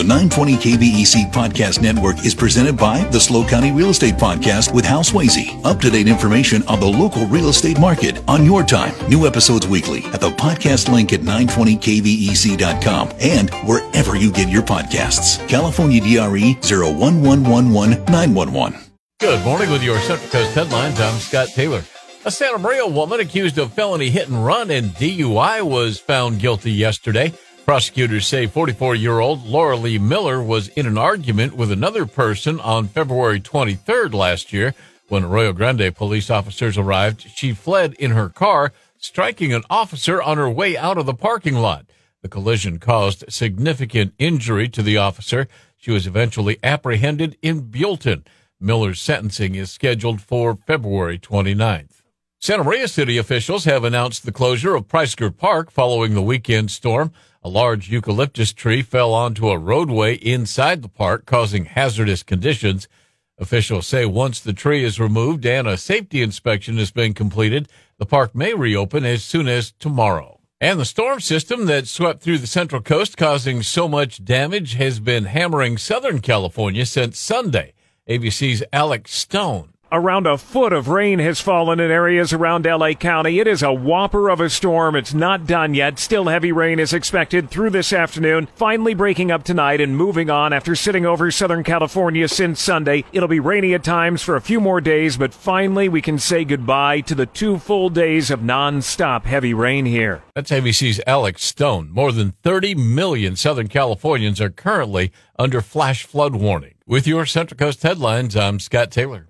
The 920 KVEC Podcast Network is presented by the SLO County Real Estate Podcast with Hal Swayze. Up to date information on the local real estate market on your time. New episodes weekly at the podcast link at 920kvec.com and wherever you get your podcasts. California DRE 01111 Good morning with your Central Coast headlines. I'm Scott Taylor. A Santa Maria woman accused of felony hit and run and DUI was found guilty yesterday. Prosecutors say 44 year old Laura Lee Miller was in an argument with another person on February 23rd last year. When Arroyo Grande police officers arrived, she fled in her car, striking an officer on her way out of the parking lot. The collision caused significant injury to the officer. She was eventually apprehended in Buellton. Miller's sentencing is scheduled for February 29th. Santa Maria city officials have announced the closure of Preisker Park following the weekend storm. A large eucalyptus tree fell onto a roadway inside the park, causing hazardous conditions. Officials say once the tree is removed and a safety inspection has been completed, the park may reopen as soon as tomorrow. And the storm system that swept through the central coast, causing so much damage, has been hammering Southern California since Sunday. ABC's Alex Stone Around a foot of rain has fallen in areas around LA County. It is a whopper of a storm. It's not done yet. Still heavy rain is expected through this afternoon, finally breaking up tonight and moving on after sitting over Southern California since Sunday. It'll be rainy at times for a few more days, but finally we can say goodbye to the two full days of non-stop heavy rain here. That's ABC's Alex Stone. More than 30 million Southern Californians are currently under flash flood warning. With your Central Coast headlines, I'm Scott Taylor.